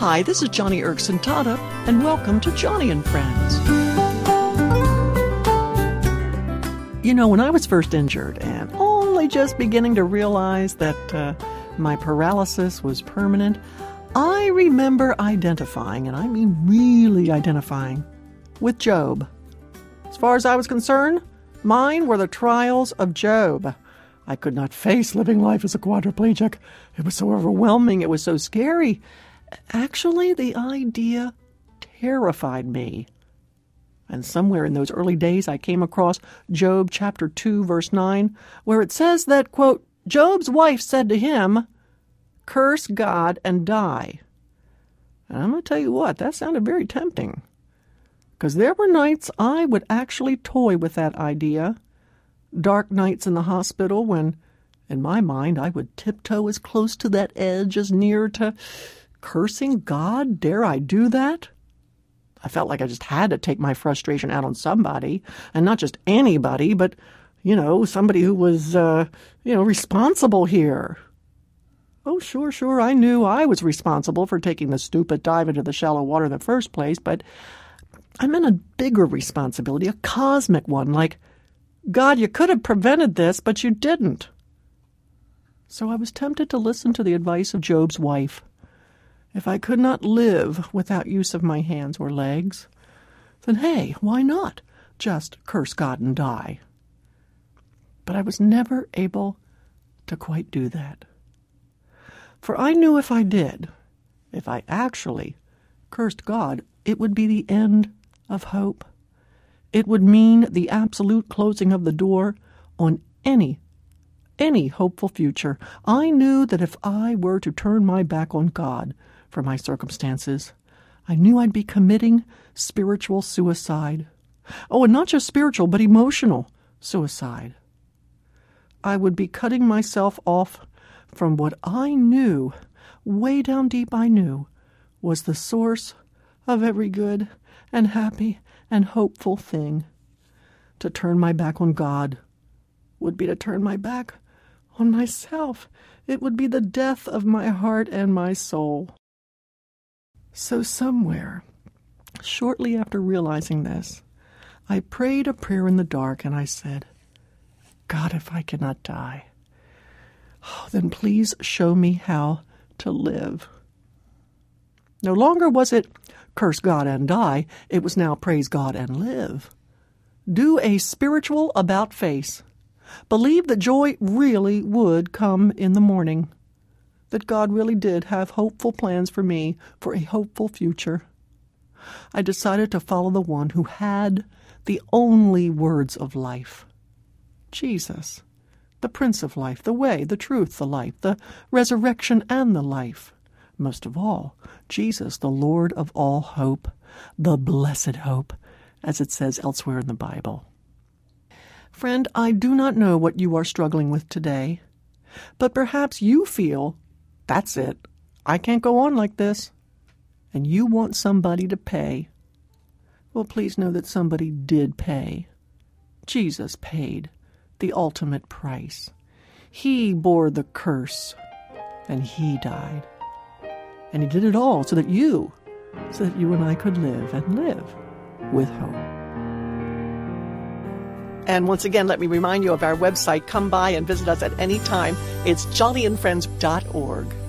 Hi, this is Joni Eareckson Tada, and welcome to Joni and Friends. You know, when I was first injured and only just beginning to realize that uh, my paralysis was permanent, I remember identifying, and I mean really identifying, with Job. As far as I was concerned, mine were the trials of Job. I could not face living life as a quadriplegic. It was so overwhelming, it was so scary. Actually, the idea terrified me. And somewhere in those early days, I came across Job chapter 2, verse 9, where it says that, quote, Job's wife said to him, Curse God and die. And I'm going to tell you what, that sounded very tempting. Because there were nights I would actually toy with that idea. Dark nights in the hospital when, in my mind, I would tiptoe as close to that edge as near to cursing God. Dare I do that? I felt like I just had to take my frustration out on somebody, and not just anybody, but, you know, somebody who was, uh, you know, responsible here. Oh, sure, sure, I knew I was responsible for taking the stupid dive into the shallow water in the first place, but I meant a bigger responsibility, a cosmic one, like, God, you could have prevented this, but you didn't. So I was tempted to listen to the advice of Job's wife. If I could not live without use of my hands or legs, then hey, why not just curse God and die? But I was never able to quite do that. For I knew if I did, if I actually cursed God, it would be the end of hope. It would mean the absolute closing of the door on any any hopeful future. I knew that if I were to turn my back on God, for my circumstances. I knew I'd be committing spiritual suicide. Oh, and not just spiritual, but emotional suicide. I would be cutting myself off from what I knew, way down deep I knew, was the source of every good and happy and hopeful thing. To turn my back on God would be to turn my back on myself. It would be the death of my heart and my soul. So, somewhere, shortly after realizing this, I prayed a prayer in the dark and I said, God, if I cannot die, oh, then please show me how to live. No longer was it curse God and die, it was now praise God and live. Do a spiritual about face. Believe that joy really would come in the morning that God really did have hopeful plans for me for a hopeful future. I decided to follow the one who had the only words of life Jesus, the Prince of Life, the way, the truth, the life, the resurrection, and the life. Most of all, Jesus, the Lord of all hope, the blessed hope, as it says elsewhere in the Bible. Friend, I do not know what you are struggling with today, but perhaps you feel that's it. I can't go on like this. And you want somebody to pay. Well, please know that somebody did pay. Jesus paid the ultimate price. He bore the curse, and He died. And He did it all so that you, so that you and I could live and live with hope. And once again, let me remind you of our website. Come by and visit us at any time. It's joniandfriends.org.